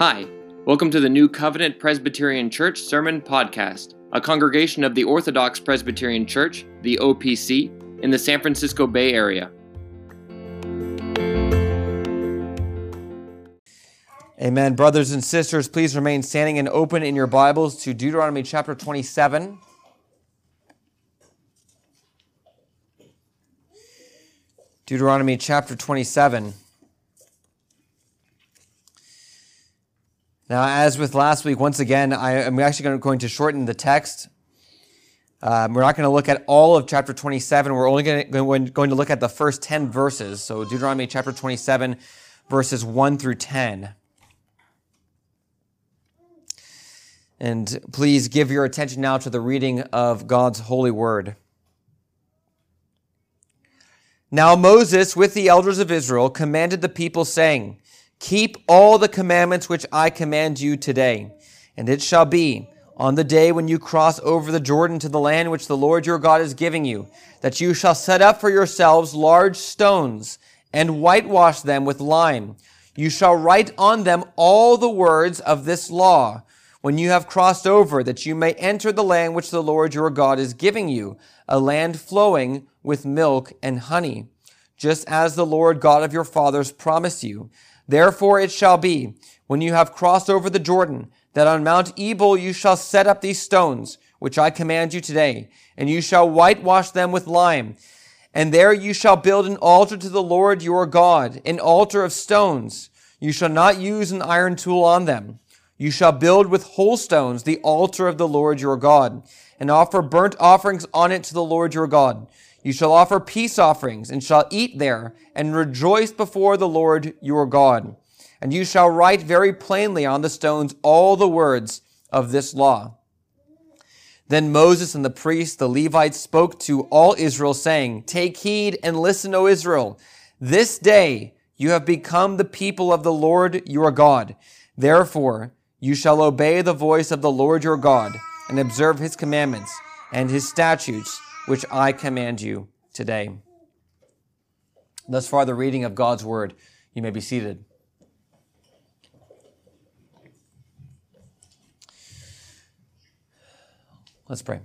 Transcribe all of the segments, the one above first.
Hi, welcome to the New Covenant Presbyterian Church Sermon Podcast, a congregation of the Orthodox Presbyterian Church, the OPC, in the San Francisco Bay Area. Amen. Brothers and sisters, please remain standing and open in your Bibles to Deuteronomy chapter 27. Deuteronomy chapter 27. Now, as with last week, once again, I am actually going to shorten the text. Um, we're not going to look at all of chapter 27. We're only going to, going to look at the first 10 verses. So, Deuteronomy chapter 27, verses 1 through 10. And please give your attention now to the reading of God's holy word. Now Moses, with the elders of Israel, commanded the people, saying, Keep all the commandments which I command you today. And it shall be on the day when you cross over the Jordan to the land which the Lord your God is giving you, that you shall set up for yourselves large stones and whitewash them with lime. You shall write on them all the words of this law when you have crossed over, that you may enter the land which the Lord your God is giving you, a land flowing with milk and honey, just as the Lord God of your fathers promised you. Therefore it shall be, when you have crossed over the Jordan, that on Mount Ebal you shall set up these stones, which I command you today, and you shall whitewash them with lime. And there you shall build an altar to the Lord your God, an altar of stones. You shall not use an iron tool on them. You shall build with whole stones the altar of the Lord your God, and offer burnt offerings on it to the Lord your God. You shall offer peace offerings and shall eat there and rejoice before the Lord your God. And you shall write very plainly on the stones all the words of this law. Then Moses and the priests, the Levites, spoke to all Israel, saying, Take heed and listen, O Israel. This day you have become the people of the Lord your God. Therefore, you shall obey the voice of the Lord your God and observe his commandments and his statutes which I command you today. Thus far, the reading of God's word. You may be seated. Let's pray.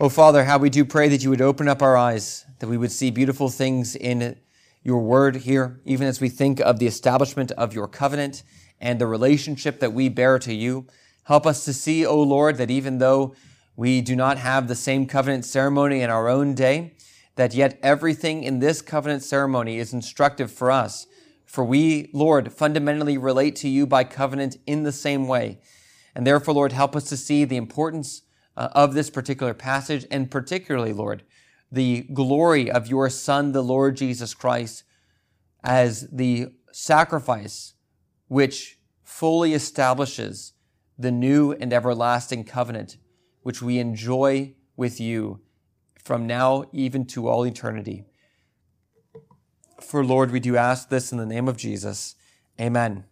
Oh, Father, how we do pray that you would open up our eyes, that we would see beautiful things in your word here, even as we think of the establishment of your covenant and the relationship that we bear to you. Help us to see, O Lord, that even though we do not have the same covenant ceremony in our own day, that yet everything in this covenant ceremony is instructive for us. For we, Lord, fundamentally relate to you by covenant in the same way. And therefore, Lord, help us to see the importance uh, of this particular passage, and particularly, Lord, the glory of your Son, the Lord Jesus Christ, as the sacrifice which fully establishes the new and everlasting covenant which we enjoy with you from now even to all eternity. For Lord, we do ask this in the name of Jesus. Amen.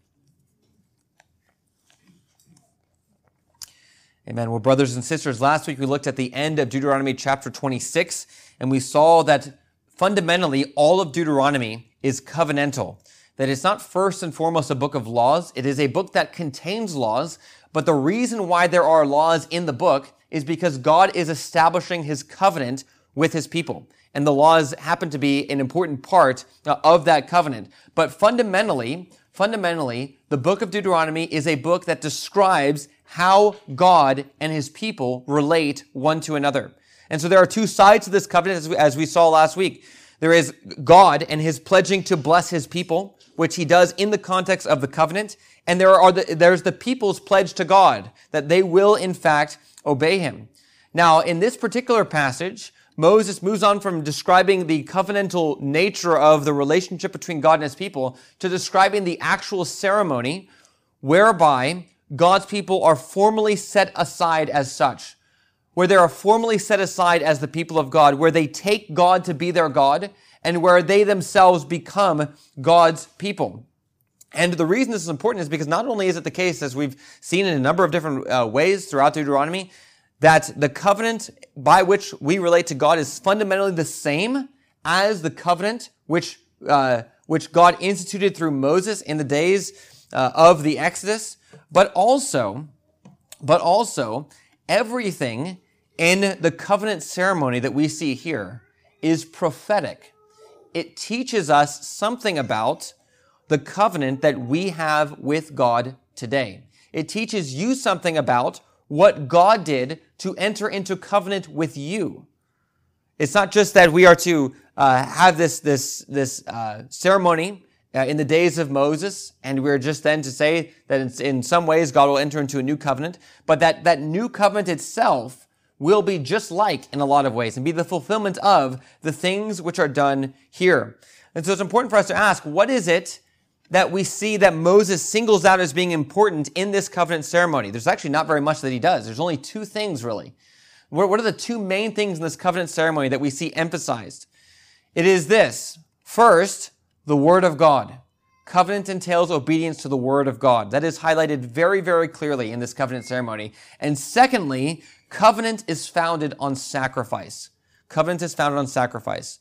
Amen. Well, brothers and sisters, last week we looked at the end of Deuteronomy chapter 26, and we saw that fundamentally all of Deuteronomy is covenantal. That it's not first and foremost a book of laws, it is a book that contains laws, but the reason why there are laws in the book is because God is establishing his covenant with his people. And the laws happen to be an important part uh, of that covenant. But fundamentally, fundamentally, the book of Deuteronomy is a book that describes how God and his people relate one to another. And so there are two sides to this covenant as we saw last week. There is God and his pledging to bless his people, which he does in the context of the covenant. And there are the, there's the people's pledge to God that they will in fact obey him. Now, in this particular passage, Moses moves on from describing the covenantal nature of the relationship between God and his people to describing the actual ceremony whereby God's people are formally set aside as such, where they are formally set aside as the people of God, where they take God to be their God, and where they themselves become God's people. And the reason this is important is because not only is it the case, as we've seen in a number of different uh, ways throughout Deuteronomy, that the covenant by which we relate to God is fundamentally the same as the covenant which uh, which God instituted through Moses in the days uh, of the Exodus, but also, but also everything in the covenant ceremony that we see here is prophetic. It teaches us something about the covenant that we have with God today. It teaches you something about what God did to enter into covenant with you. It's not just that we are to uh, have this this this uh, ceremony uh, in the days of Moses, and we're just then to say that in, in some ways God will enter into a new covenant, but that that new covenant itself will be just like in a lot of ways and be the fulfillment of the things which are done here. And so it's important for us to ask, what is it that we see that Moses singles out as being important in this covenant ceremony. There's actually not very much that he does. There's only two things really. What are the two main things in this covenant ceremony that we see emphasized? It is this. First, the word of God. Covenant entails obedience to the word of God. That is highlighted very, very clearly in this covenant ceremony. And secondly, covenant is founded on sacrifice. Covenant is founded on sacrifice.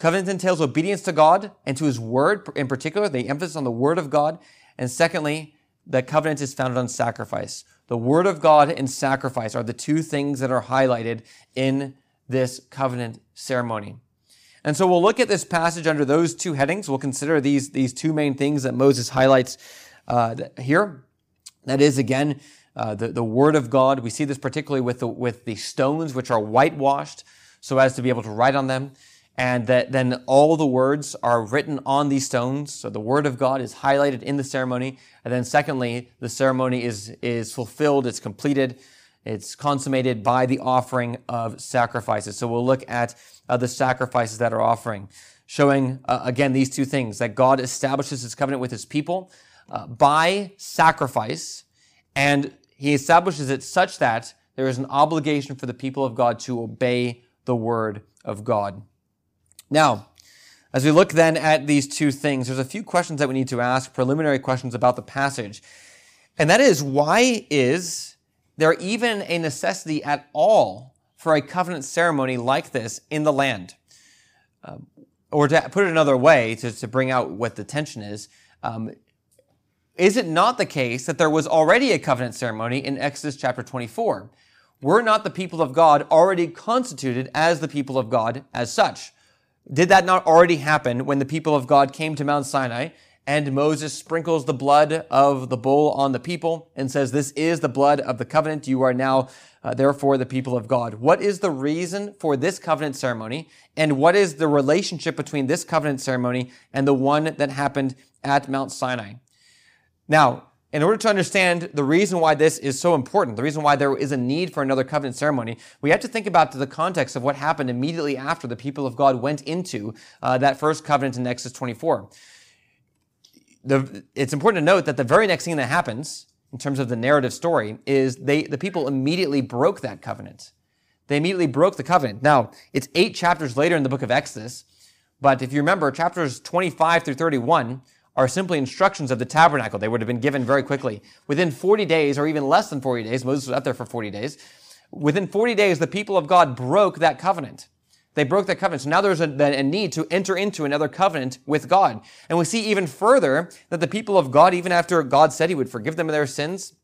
Covenant entails obedience to God and to His Word in particular, the emphasis on the Word of God. And secondly, that covenant is founded on sacrifice. The Word of God and sacrifice are the two things that are highlighted in this covenant ceremony. And so we'll look at this passage under those two headings. We'll consider these, these two main things that Moses highlights uh, here. That is, again, uh, the, the Word of God. We see this particularly with the, with the stones which are whitewashed so as to be able to write on them and that then all the words are written on these stones. So the word of God is highlighted in the ceremony. And then secondly, the ceremony is, is fulfilled, it's completed, it's consummated by the offering of sacrifices. So we'll look at uh, the sacrifices that are offering, showing uh, again these two things that God establishes his covenant with his people uh, by sacrifice, and he establishes it such that there is an obligation for the people of God to obey the word of God. Now, as we look then at these two things, there's a few questions that we need to ask, preliminary questions about the passage. And that is, why is there even a necessity at all for a covenant ceremony like this in the land? Um, or to put it another way, to, to bring out what the tension is, um, is it not the case that there was already a covenant ceremony in Exodus chapter 24? Were not the people of God already constituted as the people of God as such? Did that not already happen when the people of God came to Mount Sinai and Moses sprinkles the blood of the bull on the people and says, This is the blood of the covenant. You are now, uh, therefore, the people of God. What is the reason for this covenant ceremony? And what is the relationship between this covenant ceremony and the one that happened at Mount Sinai? Now, in order to understand the reason why this is so important, the reason why there is a need for another covenant ceremony, we have to think about the context of what happened immediately after the people of God went into uh, that first covenant in Exodus 24. The, it's important to note that the very next thing that happens, in terms of the narrative story, is they, the people immediately broke that covenant. They immediately broke the covenant. Now, it's eight chapters later in the book of Exodus, but if you remember, chapters 25 through 31 are simply instructions of the tabernacle. They would have been given very quickly. Within 40 days, or even less than 40 days, Moses was up there for 40 days. Within 40 days, the people of God broke that covenant. They broke that covenant. So now there's a, a, need to enter into another covenant with God. And we see even further that the people of God, even after God said he would forgive them of their sins,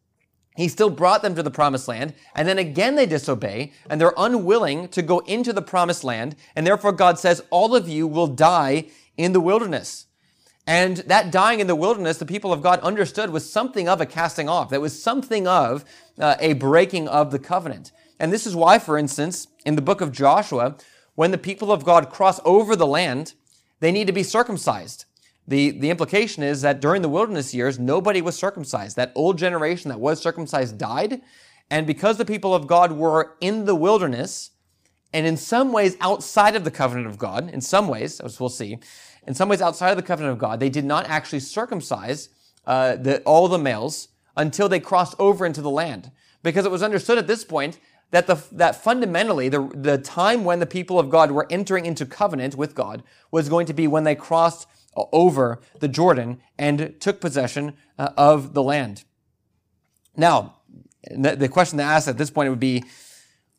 he still brought them to the promised land. And then again they disobey and they're unwilling to go into the promised land. And therefore God says, all of you will die in the wilderness. And that dying in the wilderness, the people of God understood was something of a casting off. That was something of uh, a breaking of the covenant. And this is why, for instance, in the book of Joshua, when the people of God cross over the land, they need to be circumcised. The, the implication is that during the wilderness years, nobody was circumcised. That old generation that was circumcised died. And because the people of God were in the wilderness, and in some ways outside of the covenant of God, in some ways, as we'll see, in some ways outside of the covenant of God, they did not actually circumcise uh, the, all the males until they crossed over into the land. Because it was understood at this point that, the, that fundamentally the, the time when the people of God were entering into covenant with God was going to be when they crossed over the Jordan and took possession uh, of the land. Now, the, the question to ask at this point would be,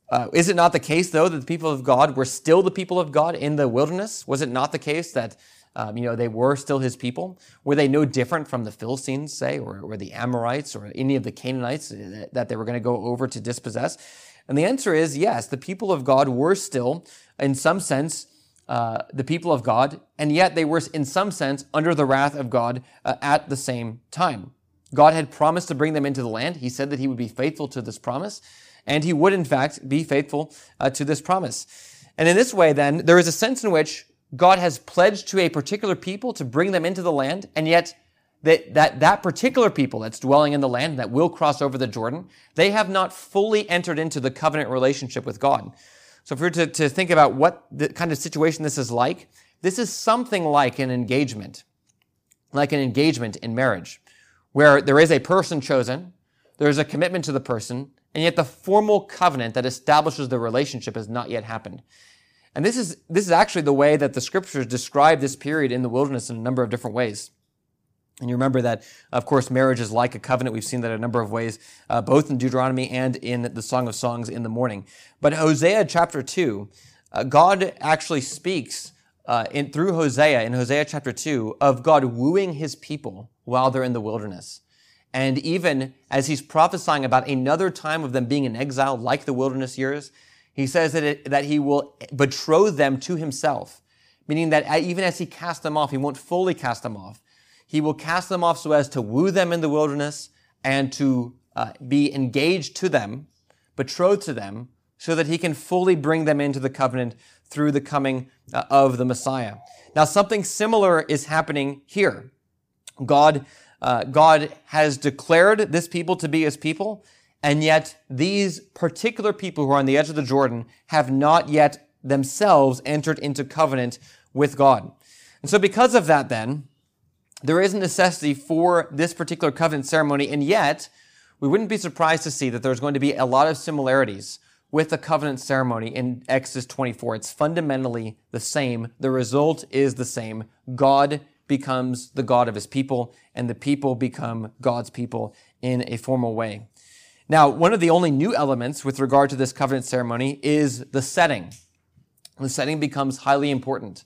uh, is it not the case, though, that the people of God were still the people of God in the wilderness? Was it not the case that Um, you know, they were still his people. Were they no different from the Philistines, say, or, or the Amorites, or any of the Canaanites that they were going to go over to dispossess? And the answer is yes, the people of God were still, in some sense, uh, the people of God, and yet they were, in some sense, under the wrath of God uh, at the same time. God had promised to bring them into the land. He said that he would be faithful to this promise, and he would, in fact, be faithful uh, to this promise. And in this way, then, there is a sense in which God has pledged to a particular people to bring them into the land, and yet that, that, that particular people that's dwelling in the land that will cross over the Jordan, they have not fully entered into the covenant relationship with God. So if we were to, to think about what the kind of situation this is like, this is something like an engagement, like an engagement in marriage, where there is a person chosen, there is a commitment to the person, and yet the formal covenant that establishes the relationship has not yet happened. And this is, this is actually the way that the scriptures describe this period in the wilderness in a number of different ways. And you remember that, of course, marriage is like a covenant. We've seen that a number of ways, uh, both in Deuteronomy and in the Song of Songs in the morning. But Hosea chapter 2, uh, God actually speaks uh, in, through Hosea, in Hosea chapter 2, of God wooing his people while they're in the wilderness. And even as he's prophesying about another time of them being in exile, like the wilderness years, he says that, it, that he will betroth them to himself, meaning that even as he casts them off, he won't fully cast them off. He will cast them off so as to woo them in the wilderness and to uh, be engaged to them, betrothed to them, so that he can fully bring them into the covenant through the coming uh, of the Messiah. Now, something similar is happening here. God, uh, God has declared this people to be his people, and yet, these particular people who are on the edge of the Jordan have not yet themselves entered into covenant with God. And so, because of that, then, there is a necessity for this particular covenant ceremony, and yet, we wouldn't be surprised to see that there's going to be a lot of similarities with the covenant ceremony in Exodus 24. It's fundamentally the same. The result is the same. God becomes the God of his people, and the people become God's people in a formal way. Now, one of the only new elements with regard to this covenant ceremony is the setting. The setting becomes highly important.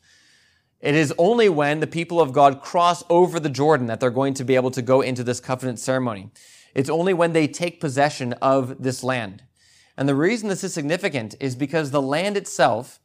It is only when the people of God cross over the Jordan that they're going to be able to go into this covenant ceremony. It's only when they take possession of this land. And the reason this is significant is because the land itself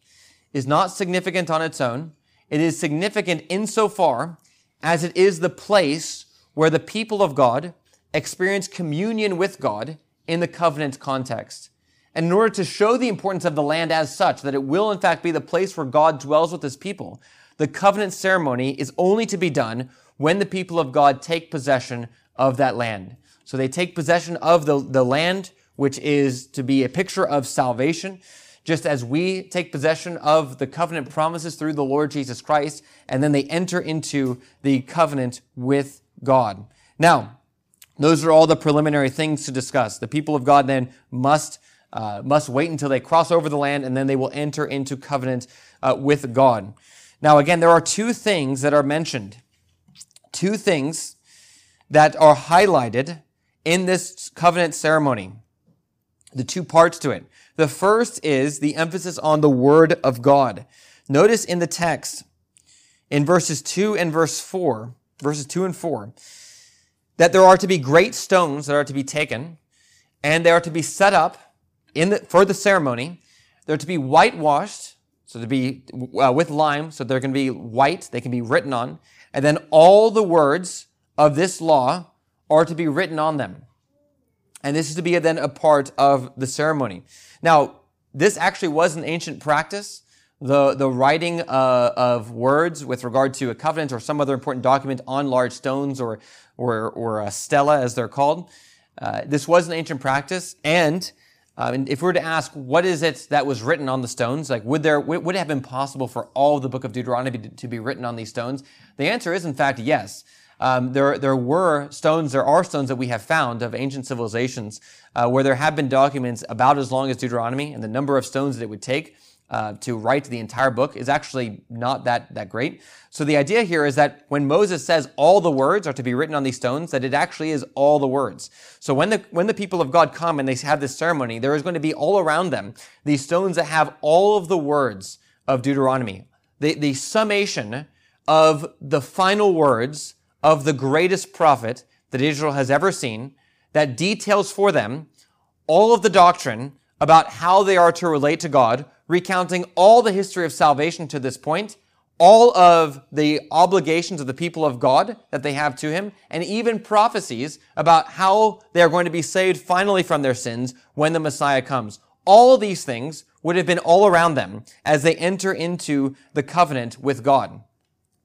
is not significant on its own. It is significant insofar as it is the place where the people of God experience communion with God in the covenant context. And in order to show the importance of the land as such, that it will in fact be the place where God dwells with his people, the covenant ceremony is only to be done when the people of God take possession of that land. So they take possession of the, the land, which is to be a picture of salvation, just as we take possession of the covenant promises through the Lord Jesus Christ, and then they enter into the covenant with God. Now, those are all the preliminary things to discuss. The people of God then must uh, must wait until they cross over the land, and then they will enter into covenant uh, with God. Now, again, there are two things that are mentioned, two things that are highlighted in this covenant ceremony. The two parts to it. The first is the emphasis on the word of God. Notice in the text, in verses 2 and verse 4, verses 2 and 4, that there are to be great stones that are to be taken, and they are to be set up in the, for the ceremony. They're to be whitewashed, so to be uh, with lime, so they're going to be white. They can be written on, and then all the words of this law are to be written on them. And this is to be then a part of the ceremony. Now, this actually was an ancient practice the, the writing uh, of words with regard to a covenant or some other important document on large stones or, or, or a stela, as they're called. Uh, this was an ancient practice. And, and if we were to ask, what is it that was written on the stones? Like, would there, would it have been possible for all of the book of Deuteronomy to, to be written on these stones? The answer is, in fact, yes. Um, there, there were stones, there are stones that we have found of ancient civilizations uh, where there have been documents about as long as Deuteronomy and the number of stones that it would take uh, to write the entire book is actually not that, that great. So the idea here is that when Moses says all the words are to be written on these stones, that it actually is all the words. So when the, when the people of God come and they have this ceremony, there is going to be all around them these stones that have all of the words of Deuteronomy. The, the summation of the final words of the greatest prophet that Israel has ever seen that details for them all of the doctrine about how they are to relate to God, recounting all the history of salvation to this point, all of the obligations of the people of God that they have to Him, and even prophecies about how they are going to be saved finally from their sins when the Messiah comes. All these things would have been all around them as they enter into the covenant with God.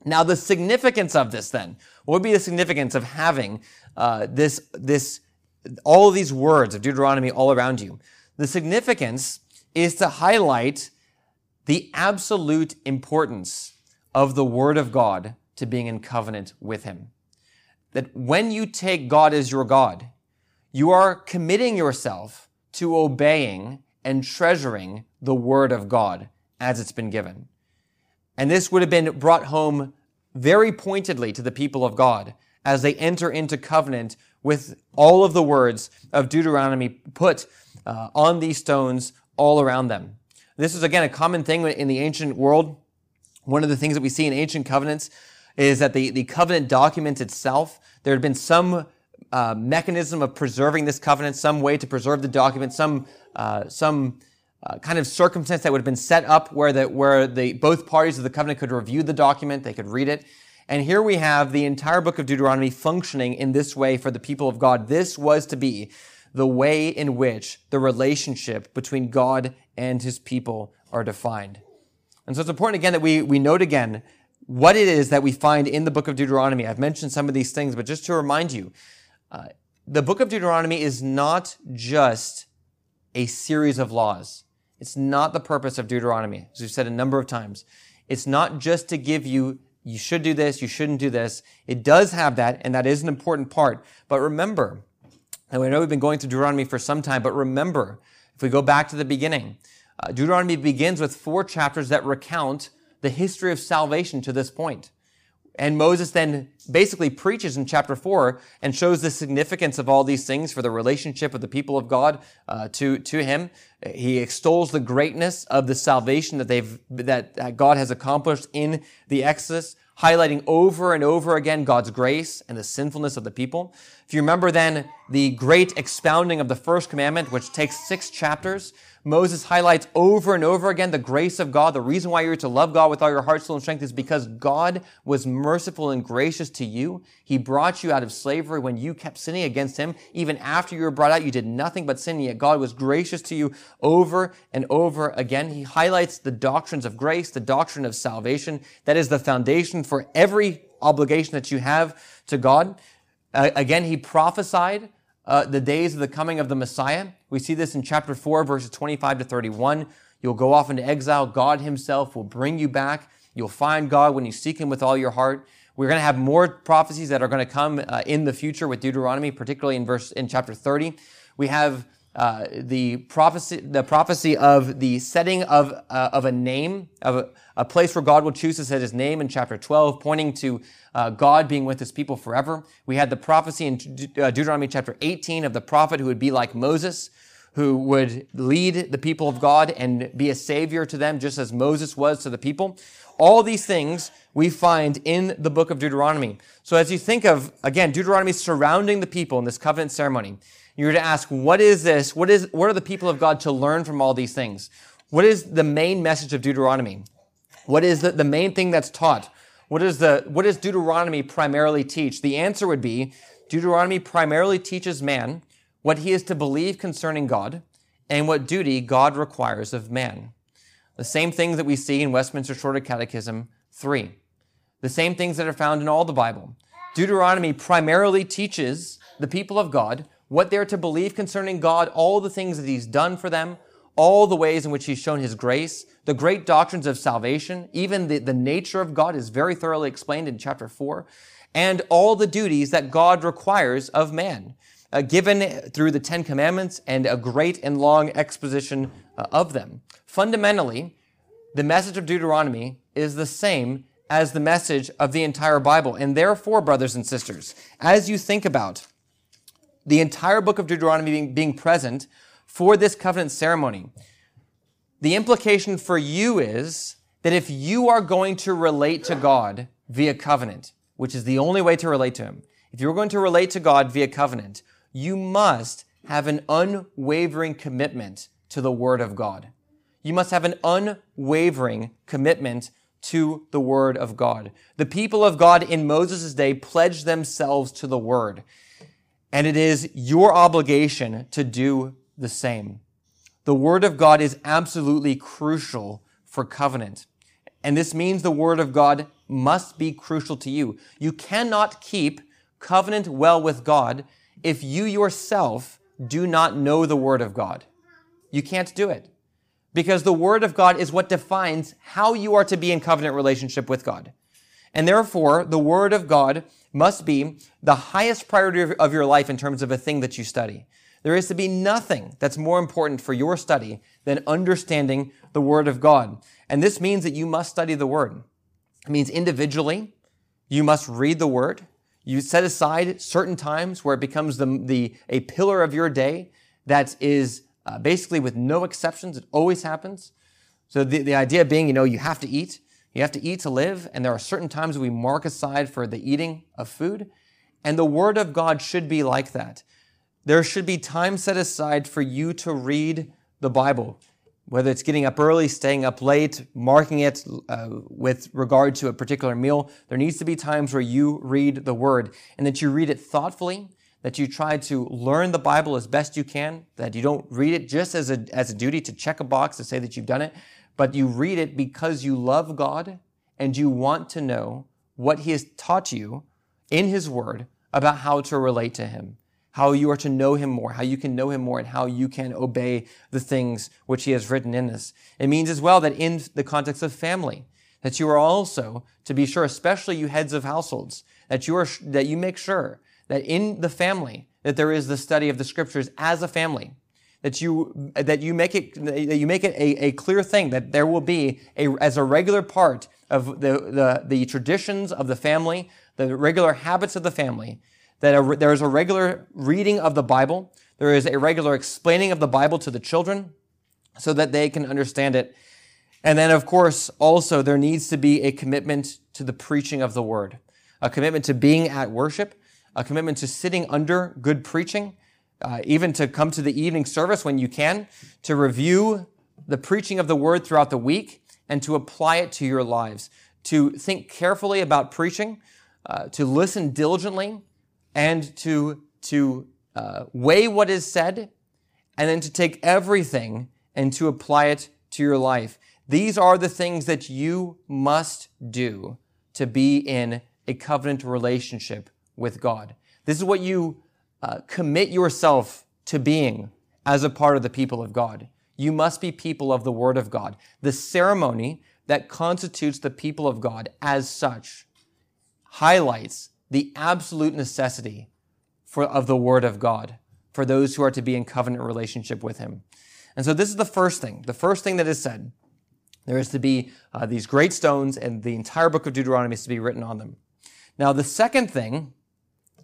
Now, the significance of this then, what would be the significance of having uh, this, this, all of these words of Deuteronomy all around you? The significance is to highlight the absolute importance of the Word of God to being in covenant with Him. That when you take God as your God, you are committing yourself to obeying and treasuring the Word of God as it's been given. And this would have been brought home very pointedly to the people of God as they enter into covenant with all of the words of Deuteronomy put uh, on these stones all around them. This is again a common thing in the ancient world. One of the things that we see in ancient covenants is that the, the covenant document itself, there had been some uh, mechanism of preserving this covenant, some way to preserve the document, some, uh, some uh, kind of circumstance that would have been set up where the, where the, both parties of the covenant could review the document, they could read it. And here we have the entire book of Deuteronomy functioning in this way for the people of God. This was to be the way in which the relationship between God and his people are defined. And so it's important again that we, we note again what it is that we find in the book of Deuteronomy. I've mentioned some of these things, but just to remind you, uh, the book of Deuteronomy is not just a series of laws. It's not the purpose of Deuteronomy, as we've said a number of times. It's not just to give you, you should do this, you shouldn't do this. It does have that, and that is an important part. But remember, and we know we've been going through Deuteronomy for some time, but remember, if we go back to the beginning, uh, Deuteronomy begins with four chapters that recount the history of salvation to this point. And Moses then basically preaches in chapter four and shows the significance of all these things for the relationship of the people of God uh, to to him. He extols the greatness of the salvation that they've that God has accomplished in the Exodus, highlighting over and over again God's grace and the sinfulness of the people. If you remember, then the great expounding of the first commandment, which takes six chapters. Moses highlights over and over again the grace of God. The reason why you're to love God with all your heart, soul, and strength is because God was merciful and gracious to you. He brought you out of slavery when you kept sinning against Him. Even after you were brought out, you did nothing but sin, yet God was gracious to you over and over again. He highlights the doctrines of grace, the doctrine of salvation. That is the foundation for every obligation that you have to God. Uh, again, He prophesied uh, the days of the coming of the Messiah. We see this in chapter 4, verses 25 to 31. You'll go off into exile. God himself will bring you back. You'll find God when you seek him with all your heart. We're going to have more prophecies that are going to come uh, in the future with Deuteronomy, particularly in verse in chapter 30. We have uh, the prophecy, the prophecy of the setting of, uh, of a name, of a, a, place where God will choose to set his name in chapter 12, pointing to uh, God being with his people forever. We had the prophecy in De- uh, Deuteronomy chapter 18 of the prophet who would be like Moses, who would lead the people of God and be a savior to them, just as Moses was to the people. All these things we find in the book of Deuteronomy. So as you think of, again, Deuteronomy surrounding the people in this covenant ceremony, you're to ask, what is this? What is, what are the people of God to learn from all these things? What is the main message of Deuteronomy? What is the, the main thing that's taught? What is the, what does Deuteronomy primarily teach? The answer would be, Deuteronomy primarily teaches man what he is to believe concerning God and what duty God requires of man. The same things that we see in Westminster Shorter Catechism 3. The same things that are found in all the Bible. Deuteronomy primarily teaches the people of God what they're to believe concerning God, all the things that He's done for them, all the ways in which He's shown His grace, the great doctrines of salvation, even the, the nature of God is very thoroughly explained in chapter 4, and all the duties that God requires of man, uh, given through the Ten Commandments and a great and long exposition uh, of them. Fundamentally, the message of Deuteronomy is the same as the message of the entire Bible. And therefore, brothers and sisters, as you think about the entire book of Deuteronomy being, being present for this covenant ceremony, the implication for you is that if you are going to relate to God via covenant, which is the only way to relate to Him, if you're going to relate to God via covenant, you must have an unwavering commitment to the Word of God. You must have an unwavering commitment to the Word of God. The people of God in Moses' day pledged themselves to the Word, and it is your obligation to do the same. The Word of God is absolutely crucial for covenant. And this means the Word of God must be crucial to you. You cannot keep covenant well with God if you yourself do not know the Word of God. You can't do it. Because the Word of God is what defines how you are to be in covenant relationship with God. And therefore, the Word of God must be the highest priority of your life in terms of a thing that you study. There is to be nothing that's more important for your study than understanding the Word of God. And this means that you must study the Word. It means individually, you must read the Word. You set aside certain times where it becomes the, the, a pillar of your day that is uh, basically with no exceptions. It always happens. So the, the idea being, you know, you have to eat. You have to eat to live. And there are certain times we mark aside for the eating of food. And the Word of God should be like that. There should be time set aside for you to read the Bible, whether it's getting up early, staying up late, marking it uh, with regard to a particular meal. There needs to be times where you read the Word and that you read it thoughtfully, that you try to learn the Bible as best you can, that you don't read it just as a, as a duty to check a box to say that you've done it, but you read it because you love God and you want to know what He has taught you in His Word about how to relate to Him how you are to know him more, how you can know him more, and how you can obey the things which he has written in this. It means as well that in the context of family, that you are also to be sure, especially you heads of households, that you are, that you make sure that in the family, that there is the study of the scriptures as a family, that you, that you make it, that you make it a, a clear thing that there will be a, as a regular part of the, the, the traditions of the family, the regular habits of the family, that a, there is a regular reading of the Bible. There is a regular explaining of the Bible to the children so that they can understand it. And then, of course, also there needs to be a commitment to the preaching of the word, a commitment to being at worship, a commitment to sitting under good preaching, uh, even to come to the evening service when you can, to review the preaching of the word throughout the week and to apply it to your lives, to think carefully about preaching, uh, to listen diligently, and to, to uh, weigh what is said and then to take everything and to apply it to your life. These are the things that you must do to be in a covenant relationship with God. This is what you uh, commit yourself to being as a part of the people of God. You must be people of the Word of God. The ceremony that constitutes the people of God as such highlights the absolute necessity for, of the Word of God for those who are to be in covenant relationship with Him. And so this is the first thing. The first thing that is said. There is to be uh, these great stones, and the entire book of Deuteronomy is to be written on them. Now, the second thing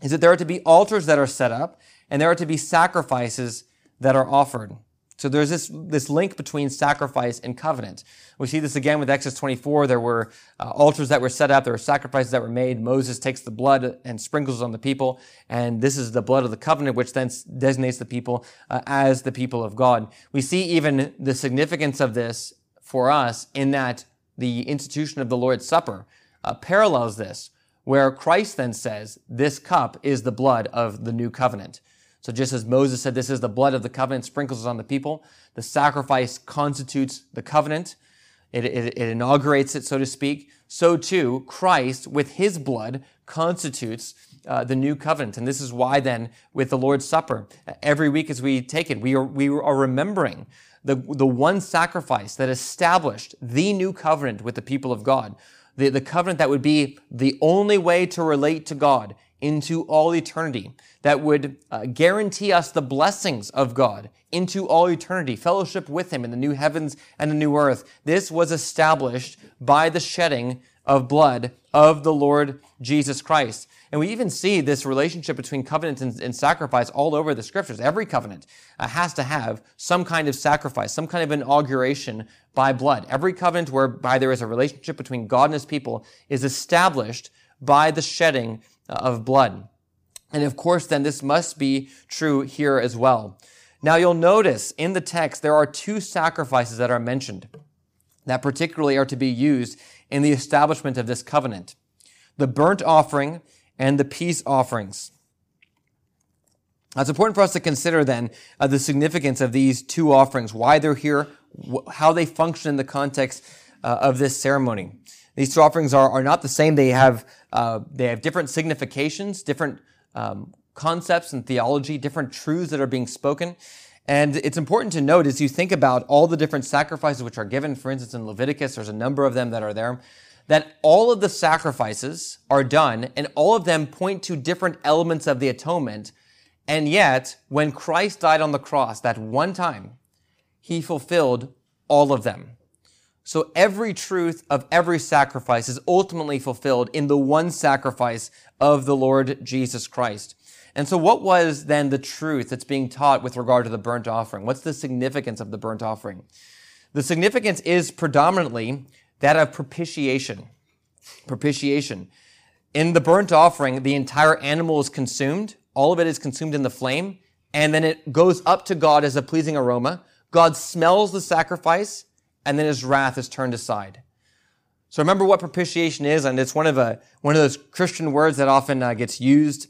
is that there are to be altars that are set up, and there are to be sacrifices that are offered. So there's this, this link between sacrifice and covenant. We see this again with Exodus 24. There were uh, altars that were set up. There were sacrifices that were made. Moses takes the blood and sprinkles on the people. And this is the blood of the covenant, which then designates the people uh, as the people of God. We see even the significance of this for us in that the institution of the Lord's Supper uh, parallels this, where Christ then says, this cup is the blood of the new covenant. So just as Moses said, this is the blood of the covenant, sprinkles on the people, the sacrifice constitutes the covenant. It, it, it, inaugurates it, so to speak. So too, Christ, with his blood, constitutes uh, the new covenant. And this is why then, with the Lord's Supper, every week as we take it, we are, we are remembering the, the one sacrifice that established the new covenant with the people of God. The, the covenant that would be the only way to relate to God into all eternity, that would uh, guarantee us the blessings of God into all eternity, fellowship with Him in the new heavens and the new earth. This was established by the shedding of blood of the Lord Jesus Christ. And we even see this relationship between covenant and, and sacrifice all over the scriptures. Every covenant uh, has to have some kind of sacrifice, some kind of inauguration by blood. Every covenant whereby there is a relationship between God and his people is established by the shedding uh, of blood. And of course, then this must be true here as well. Now you'll notice in the text there are two sacrifices that are mentioned that particularly are to be used in the establishment of this covenant. The burnt offering and the peace offerings. Now, it's important for us to consider then uh, the significance of these two offerings, why they're here, wh- how they function in the context uh, of this ceremony. These two offerings are, are not the same. They have, uh, they have different significations, different um, concepts and theology, different truths that are being spoken. And it's important to note as you think about all the different sacrifices which are given, for instance, in Leviticus, there's a number of them that are there that all of the sacrifices are done and all of them point to different elements of the atonement. And yet, when Christ died on the cross that one time, he fulfilled all of them. So every truth of every sacrifice is ultimately fulfilled in the one sacrifice of the Lord Jesus Christ. And so what was then the truth that's being taught with regard to the burnt offering? What's the significance of the burnt offering? The significance is predominantly that of propitiation. Propitiation. In the burnt offering, the entire animal is consumed. All of it is consumed in the flame. And then it goes up to God as a pleasing aroma. God smells the sacrifice and then his wrath is turned aside. So remember what propitiation is, and it's one of a, one of those Christian words that often uh, gets used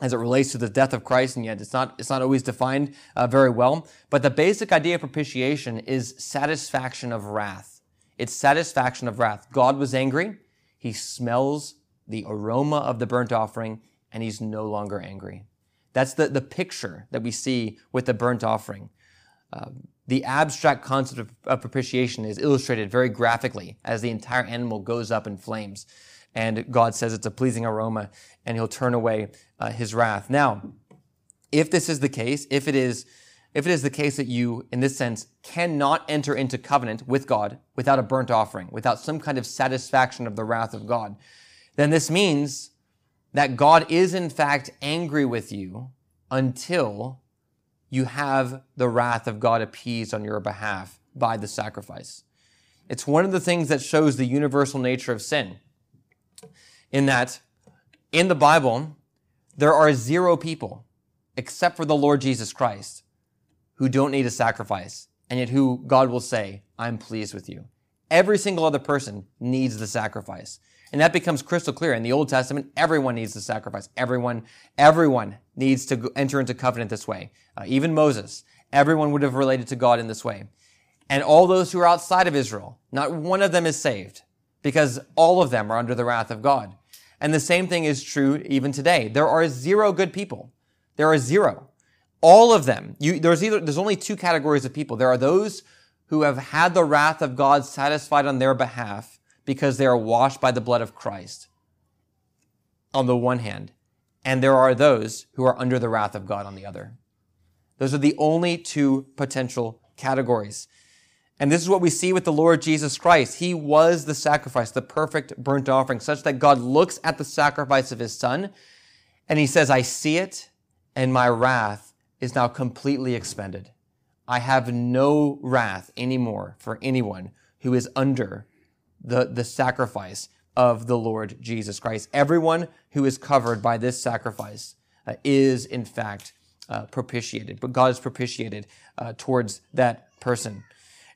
as it relates to the death of Christ, and yet it's not, it's not always defined uh, very well. But the basic idea of propitiation is satisfaction of wrath. It's satisfaction of wrath. God was angry. He smells the aroma of the burnt offering and he's no longer angry. That's the, the picture that we see with the burnt offering. The abstract concept of, of, propitiation is illustrated very graphically as the entire animal goes up in flames. And God says it's a pleasing aroma and he'll turn away uh, his wrath. Now, if this is the case, if it is if it is the case that you, in this sense, cannot enter into covenant with God without a burnt offering, without some kind of satisfaction of the wrath of God, then this means that God is in fact angry with you until you have the wrath of God appeased on your behalf by the sacrifice. It's one of the things that shows the universal nature of sin. In that, in the Bible, there are zero people, except for the Lord Jesus Christ, who don't need a sacrifice, and yet who God will say, I'm pleased with you. Every single other person needs the sacrifice. And that becomes crystal clear. In the Old Testament, everyone needs the sacrifice. Everyone, everyone needs to enter into covenant this way. Uh, even Moses, everyone would have related to God in this way. And all those who are outside of Israel, not one of them is saved because all of them are under the wrath of God. And the same thing is true even today. There are zero good people. There are zero all of them. You, there's either, there's only two categories of people. There are those who have had the wrath of God satisfied on their behalf because they are washed by the blood of Christ on the one hand. And there are those who are under the wrath of God on the other. Those are the only two potential categories. And this is what we see with the Lord Jesus Christ. He was the sacrifice, the perfect burnt offering, such that God looks at the sacrifice of his son and he says, I see it and my wrath is now completely expended. I have no wrath anymore for anyone who is under the, the sacrifice of the Lord Jesus Christ. Everyone who is covered by this sacrifice uh, is, in fact, uh, propitiated, but God is propitiated uh, towards that person.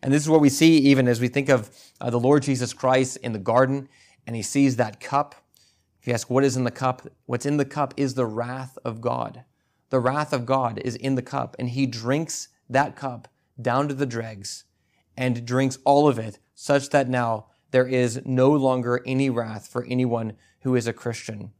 And this is what we see even as we think of uh, the Lord Jesus Christ in the garden and he sees that cup. If you ask what is in the cup, what's in the cup is the wrath of God the wrath of God is in the cup, and he drinks that cup down to the dregs and drinks all of it, such that now there is no longer any wrath for anyone who is a Christian.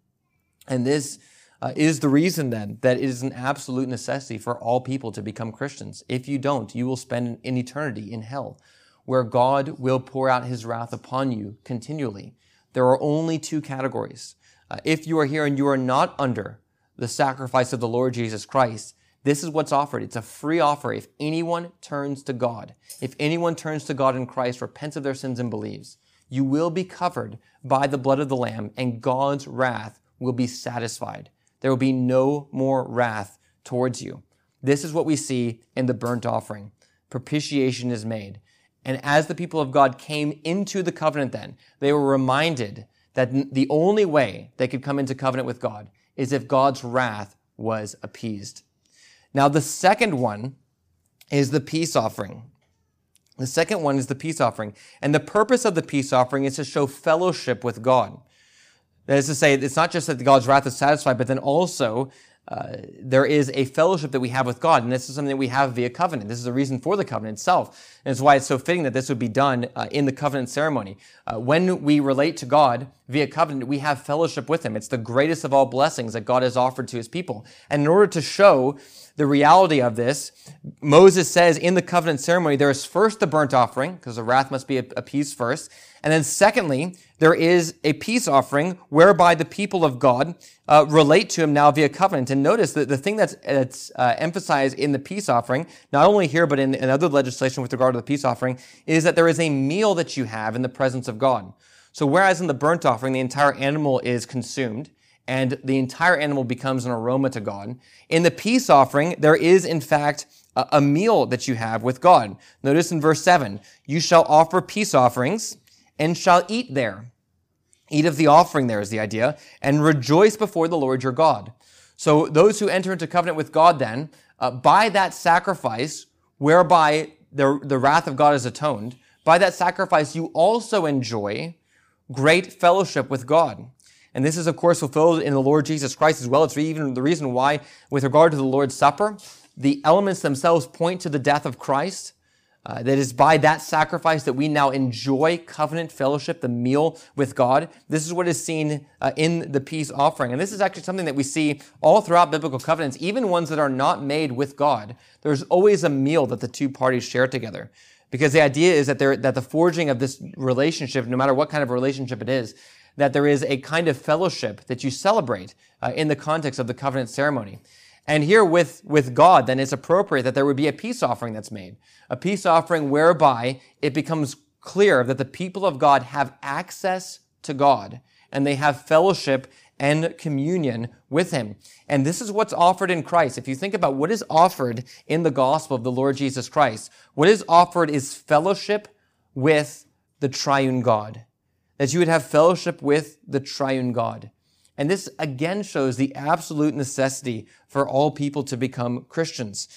And this uh, is the reason then that it is an absolute necessity for all people to become Christians. If you don't, you will spend an eternity in hell, where God will pour out his wrath upon you continually. There are only two categories uh, if you are here and you are not under the sacrifice of the Lord Jesus Christ, this is what's offered. It's a free offer if anyone turns to God. If anyone turns to God in Christ, repents of their sins and believes, you will be covered by the blood of the Lamb and God's wrath will be satisfied. There will be no more wrath towards you. This is what we see in the burnt offering. Propitiation is made. And as the people of God came into the covenant then, they were reminded that the only way they could come into covenant with God is if God's wrath was appeased. Now, the second one is the peace offering. The second one is the peace offering. And the purpose of the peace offering is to show fellowship with God. That is to say, it's not just that God's wrath is satisfied, but then also uh, there is a fellowship that we have with God, and this is something that we have via covenant. This is the reason for the covenant itself, and it's why it's so fitting that this would be done uh, in the covenant ceremony. Uh, when we relate to God via covenant, we have fellowship with Him. It's the greatest of all blessings that God has offered to His people, and in order to show the reality of this, Moses says in the covenant ceremony, there is first the burnt offering, because the wrath must be appeased first. And then secondly, there is a peace offering whereby the people of God uh, relate to him now via covenant. And notice that the thing that's, that's uh, emphasized in the peace offering, not only here, but in, in other legislation with regard to the peace offering, is that there is a meal that you have in the presence of God. So whereas in the burnt offering, the entire animal is consumed, and the entire animal becomes an aroma to God. In the peace offering, there is in fact a, meal that you have with God. Notice in verse 7, you shall offer peace offerings and shall eat there. Eat of the offering there is the idea, and rejoice before the Lord your God. So those who enter into covenant with God then, uh, by that sacrifice, whereby the, the wrath of God is atoned, by that sacrifice you also enjoy great fellowship with God. And this is, of course, fulfilled in the Lord Jesus Christ as well. It's even the reason why, with regard to the Lord's Supper, the elements themselves point to the death of Christ. Uh, that is by that sacrifice that we now enjoy covenant fellowship, the meal with God. This is what is seen uh, in the peace offering. And this is actually something that we see all throughout biblical covenants, even ones that are not made with God. There's always a meal that the two parties share together. Because the idea is that, there, that the forging of this relationship, no matter what kind of relationship it is, that there is a kind of fellowship that you celebrate uh, in the context of the covenant ceremony. And here with, with God, then it's appropriate that there would be a peace offering that's made. A peace offering whereby it becomes clear that the people of God have access to God and they have fellowship and communion with Him. And this is what's offered in Christ. If you think about what is offered in the gospel of the Lord Jesus Christ, what is offered is fellowship with the triune God that you would have fellowship with the triune God. And this again shows the absolute necessity for all people to become Christians.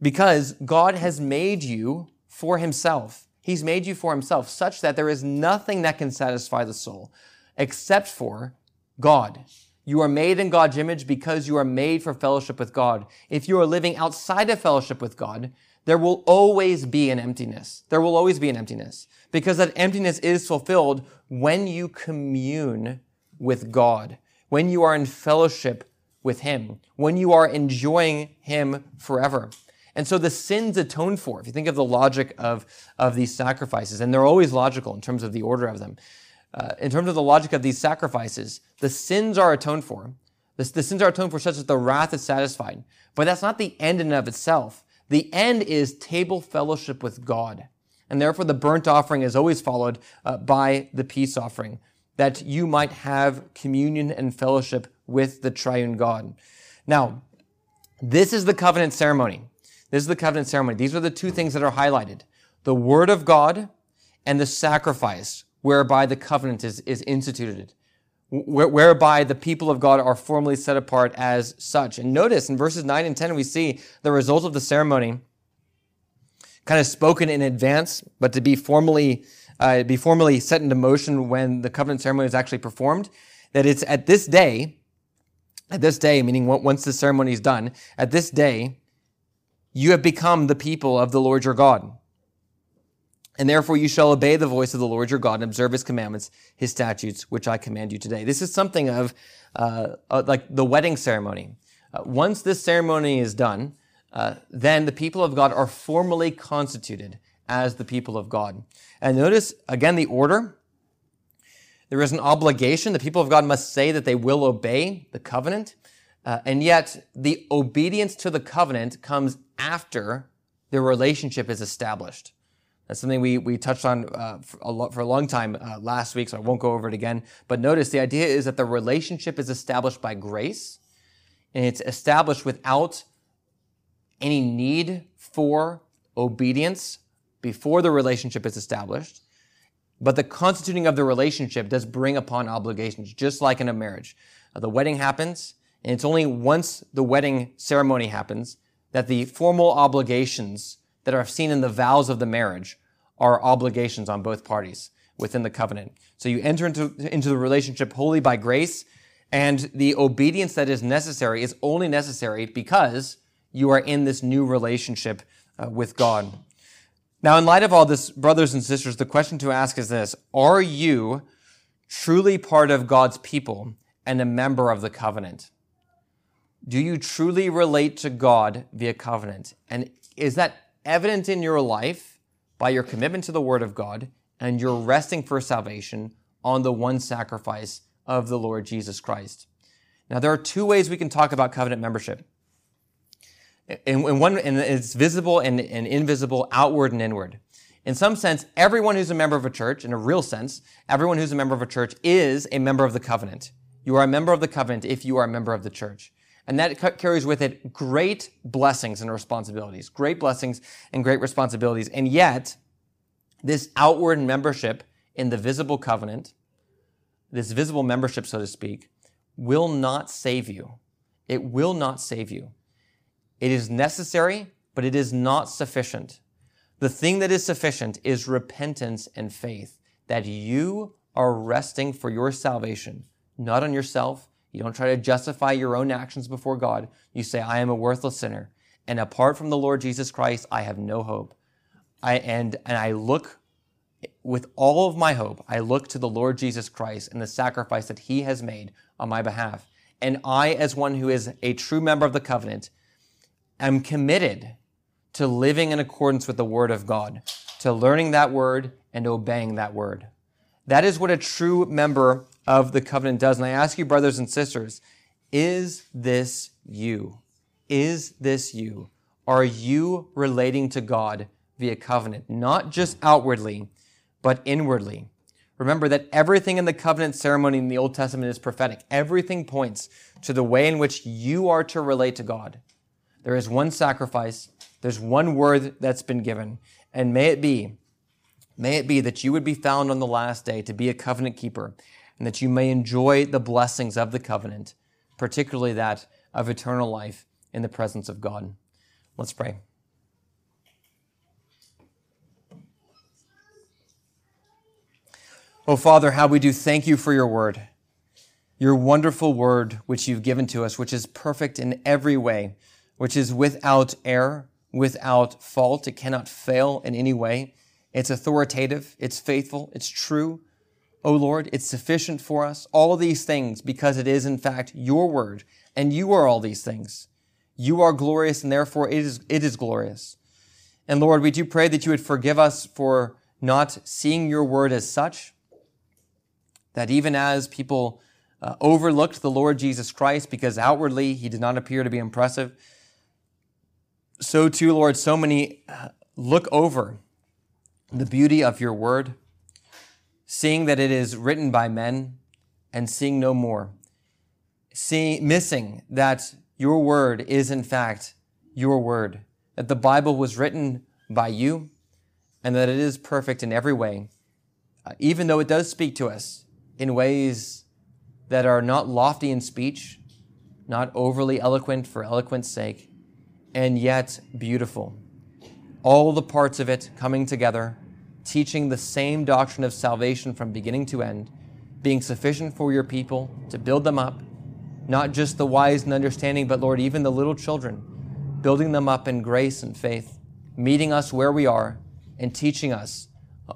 Because God has made you for himself. He's made you for himself such that there is nothing that can satisfy the soul except for God. You are made in God's image because you are made for fellowship with God. If you are living outside of fellowship with God, there will always be an emptiness. There will always be an emptiness because that emptiness is fulfilled when you commune with God, when you are in fellowship with Him, when you are enjoying Him forever. And so the sins atoned for, if you think of the logic of, of these sacrifices, and they're always logical in terms of the order of them, uh, in terms of the logic of these sacrifices, the sins are atoned for. The, the sins are atoned for such that the wrath is satisfied. But that's not the end in and of itself. The end is table fellowship with God. And therefore, the burnt offering is always followed uh, by the peace offering, that you might have communion and fellowship with the triune God. Now, this is the covenant ceremony. This is the covenant ceremony. These are the two things that are highlighted the word of God and the sacrifice whereby the covenant is, is instituted whereby the people of God are formally set apart as such. And notice in verses 9 and 10, we see the result of the ceremony kind of spoken in advance, but to be formally, uh, be formally set into motion when the covenant ceremony is actually performed. That it's at this day, at this day, meaning once the ceremony is done, at this day, you have become the people of the Lord your God. And therefore you shall obey the voice of the Lord your God and observe his commandments, his statutes, which I command you today. This is something of uh, uh, like the wedding ceremony. Uh, once this ceremony is done, uh, then the people of God are formally constituted as the people of God. And notice again the order. There is an obligation. The people of God must say that they will obey the covenant. Uh, and yet, the obedience to the covenant comes after the relationship is established. That's something we, we touched on uh, for, a for, a long time uh, last week, so I won't go over it again. But notice the idea is that the relationship is established by grace, and it's established without any need for obedience before the relationship is established. But the constituting of the relationship does bring upon obligations, just like in a marriage. Uh, the wedding happens, and it's only once the wedding ceremony happens that the formal obligations that are seen in the vows of the marriage are obligations on both parties within the covenant. So you enter into, into the relationship wholly by grace, and the obedience that is necessary is only necessary because you are in this new relationship uh, with God. Now, in light of all this, brothers and sisters, the question to ask is this Are you truly part of God's people and a member of the covenant? Do you truly relate to God via covenant? And is that evident in your life by your commitment to the Word of God and your resting for salvation on the one sacrifice of the Lord Jesus Christ? Now, there are two ways we can talk about covenant membership. And, and one, and it's visible and, and invisible, outward and inward. In some sense, everyone who's a member of a church, in a real sense, everyone who's a member of a church is a member of the covenant. You are a member of the covenant if you are a member of the church. And that carries with it great blessings and responsibilities, great blessings and great responsibilities. And yet, this outward membership in the visible covenant, this visible membership, so to speak, will not save you. It will not save you. It is necessary, but it is not sufficient. The thing that is sufficient is repentance and faith, that you are resting for your salvation, not on yourself, you don't try to justify your own actions before God. You say, I am a worthless sinner. And apart from the Lord Jesus Christ, I have no hope. I, and, and I look with all of my hope, I look to the Lord Jesus Christ and the sacrifice that he has made on my behalf. And I, as one who is a true member of the covenant, am committed to living in accordance with the word of God, to learning that word and obeying that word. That is what a true member of the covenant does. And I ask you, brothers and sisters, is this you? Is this you? Are you relating to God via covenant? Not just outwardly, but inwardly. Remember that everything in the covenant ceremony in the Old Testament is prophetic. Everything points to the way in which you are to relate to God. There is one sacrifice, there's one word that's been given, and may it be, may it be that you would be found on the last day to be a covenant keeper and that you may enjoy the blessings of the covenant, particularly that of eternal life in the presence of God. Let's pray. Oh, Father, how we do thank you for your word, your wonderful word which you've given to us, which is perfect in every way, which is without error, without fault. It cannot fail in any way. It's authoritative, it's faithful, it's true, O Lord, it's sufficient for us. All these things because it is in fact your word, and you are all these things. You are glorious, and therefore it is, it is glorious. And Lord, we do pray that you would forgive us for not seeing your word as such, that even as people uh, overlooked the Lord Jesus Christ because outwardly he did not appear to be impressive, so too, Lord, so many uh, look over the beauty of your word seeing that it is written by men and seeing no more. seeing missing that your word is in fact your word, that the Bible was written by you and that it is perfect in every way, uh, even though it does speak to us in ways that are not lofty in speech, not overly eloquent for eloquence sake, and yet beautiful. All the parts of it coming together teaching the same doctrine of salvation from beginning to end, being sufficient for your people to build them up, not just the wise and understanding, but Lord, even the little children, building them up in grace and faith, meeting us where we are, and teaching us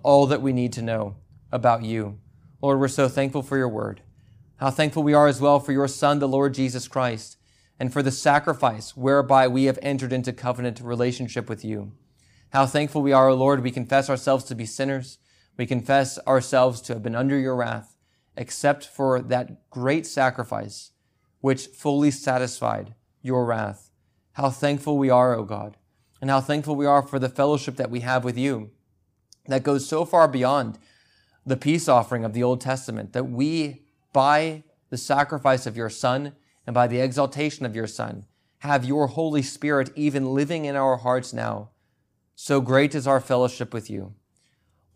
all that we need to know about you. Lord, we're so thankful for your word. How thankful we are as well for your Son, the Lord Jesus Christ, and for the sacrifice whereby we have entered into covenant relationship with you. How thankful we are, O Lord. We confess ourselves to be sinners. We confess ourselves to have been under your wrath. except for that great sacrifice which fully satisfied your wrath. How thankful we are, O God, and how thankful we are for the fellowship that we have with you that goes so far beyond the peace offering of the Old Testament that we, by the sacrifice of your Son and by the exaltation of your Son, have your Holy Spirit even living in our hearts now. So great is our fellowship with you.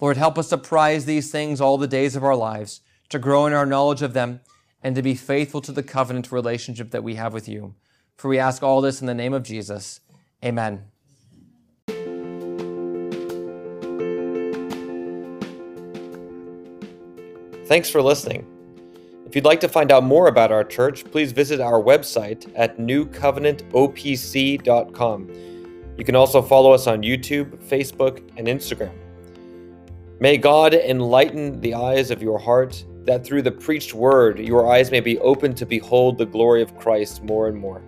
Lord, help us to prize these things all the days of our lives, to grow in our knowledge of them, and to be faithful to the covenant relationship that we have with you. For we ask all this in the name of Jesus. Amen. Thanks for listening. If you'd like to find out more about our church, please visit our website at newcovenantopc.com. You can also follow us on YouTube, Facebook, and Instagram. May God enlighten the eyes of your heart, that through the preached word your eyes may be opened to behold the glory of Christ more and more.